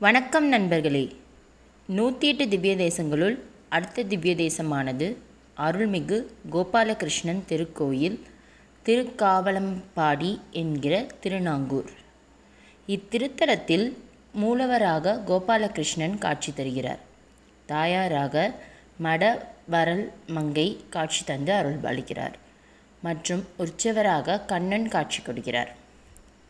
வணக்கம் நண்பர்களே. நூற்றி எட்டு திவ்ய தேசங்களுள் அடுத்த திவ்ய தேசமானது அருள்மிகு கோபாலகிருஷ்ணன் திருக்கோயில் திருக்காவலம்பாடி என்கிற திருநாங்கூர். இத்திருத்தலத்தில் மூலவராக கோபாலகிருஷ்ணன் காட்சி தருகிறார். தாயாராக மடவரல் மங்கை காட்சி தந்து அருள்பாலிக்கிறார் மற்றும் உற்சவராக கண்ணன் காட்சி கொடுக்கிறார்.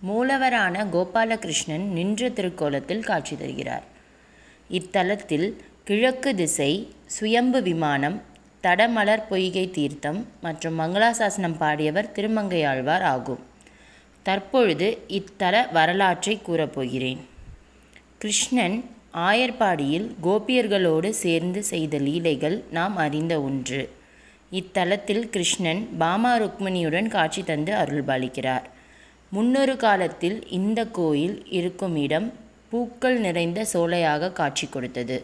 மூலவரான கோபாலகிருஷ்ணன் நின்ற திருக்கோலத்தில் காட்சி தருகிறார். இத்தலத்தில் கிழக்கு திசை சுயம்பு விமானம் தடமலர் பொய்கை தீர்த்தம் மற்றும் மங்களாசாசனம் பாடியவர் திருமங்கையாழ்வார் ஆகும். தற்பொழுது இத்தல வரலாற்றை கூறப்போகிறேன். கிருஷ்ணன் ஆயர்பாடியில் கோபியர்களோடு சேர்ந்து செய்த லீலைகள் நாம் அறிந்த ஒன்று. இத்தலத்தில் கிருஷ்ணன் பாமா ருக்மிணியுடன் காட்சி தந்து அருள்பாலிக்கிறார். முன்னொரு காலத்தில் இந்த கோயில் இருக்கும் இடம் பூக்கள் நிறைந்த சோலையாக காட்சி கொடுத்தது.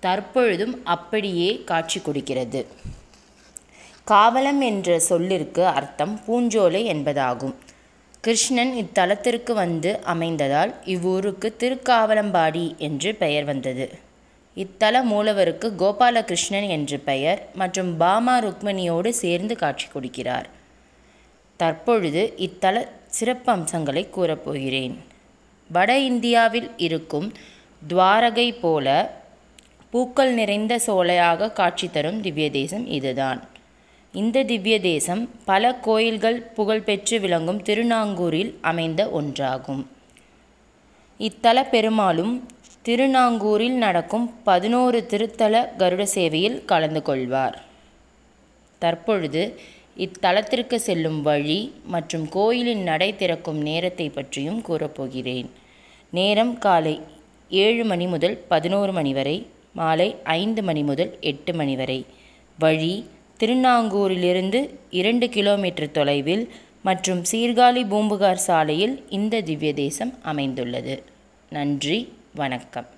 தற்பொழுதும் அப்படியே காட்சி கொடுக்கிறது. காவலம் என்ற சொல்லிற்கு அர்த்தம் பூஞ்சோலை என்பதாகும். கிருஷ்ணன் இத்தலத்திற்கு வந்து அமைந்ததால் இவ்வூருக்கு திருக்காவலம்பாடி என்று பெயர் வந்தது. இத்தல மூலவருக்கு கோபாலகிருஷ்ணன் என்று பெயர் மற்றும் பாமா ருக்மணியோடு சேர்ந்து காட்சி கொடுக்கிறார். தற்பொழுது இத்தல சிறப்பம்சங்களை கூறப்போகிறேன். வட இந்தியாவில் இருக்கும் துவாரகை போல பூக்கள் நிறைந்த சோலையாக காட்சி தரும் திவ்ய தேசம் இதுதான். இந்த திவ்ய தேசம் பல கோயில்கள் புகழ்பெற்று விளங்கும் திருநாங்கூரில் அமைந்த ஒன்றாகும். இத்தல பெருமாளும் திருநாங்கூரில் நடக்கும் பதினோரு திருத்தல கருட சேவையில் கலந்து கொள்வார். தற்பொழுது இத்தலத்திற்கு செல்லும் வழி மற்றும் கோயிலின் நடை திறக்கும் நேரத்தை பற்றியும் கூறப்போகிறேன். நேரம் காலை ஏழு மணி முதல் பதினோரு மணி வரை மாலை ஐந்து மணி முதல் எட்டு மணி வரை. வழி திருநாங்கூரிலிருந்து இரண்டு கிலோமீட்டர் தொலைவில் மற்றும் சீர்காழி பூம்புகார் சாலையில் இந்த திவ்ய தேசம் அமைந்துள்ளது. நன்றி வணக்கம்.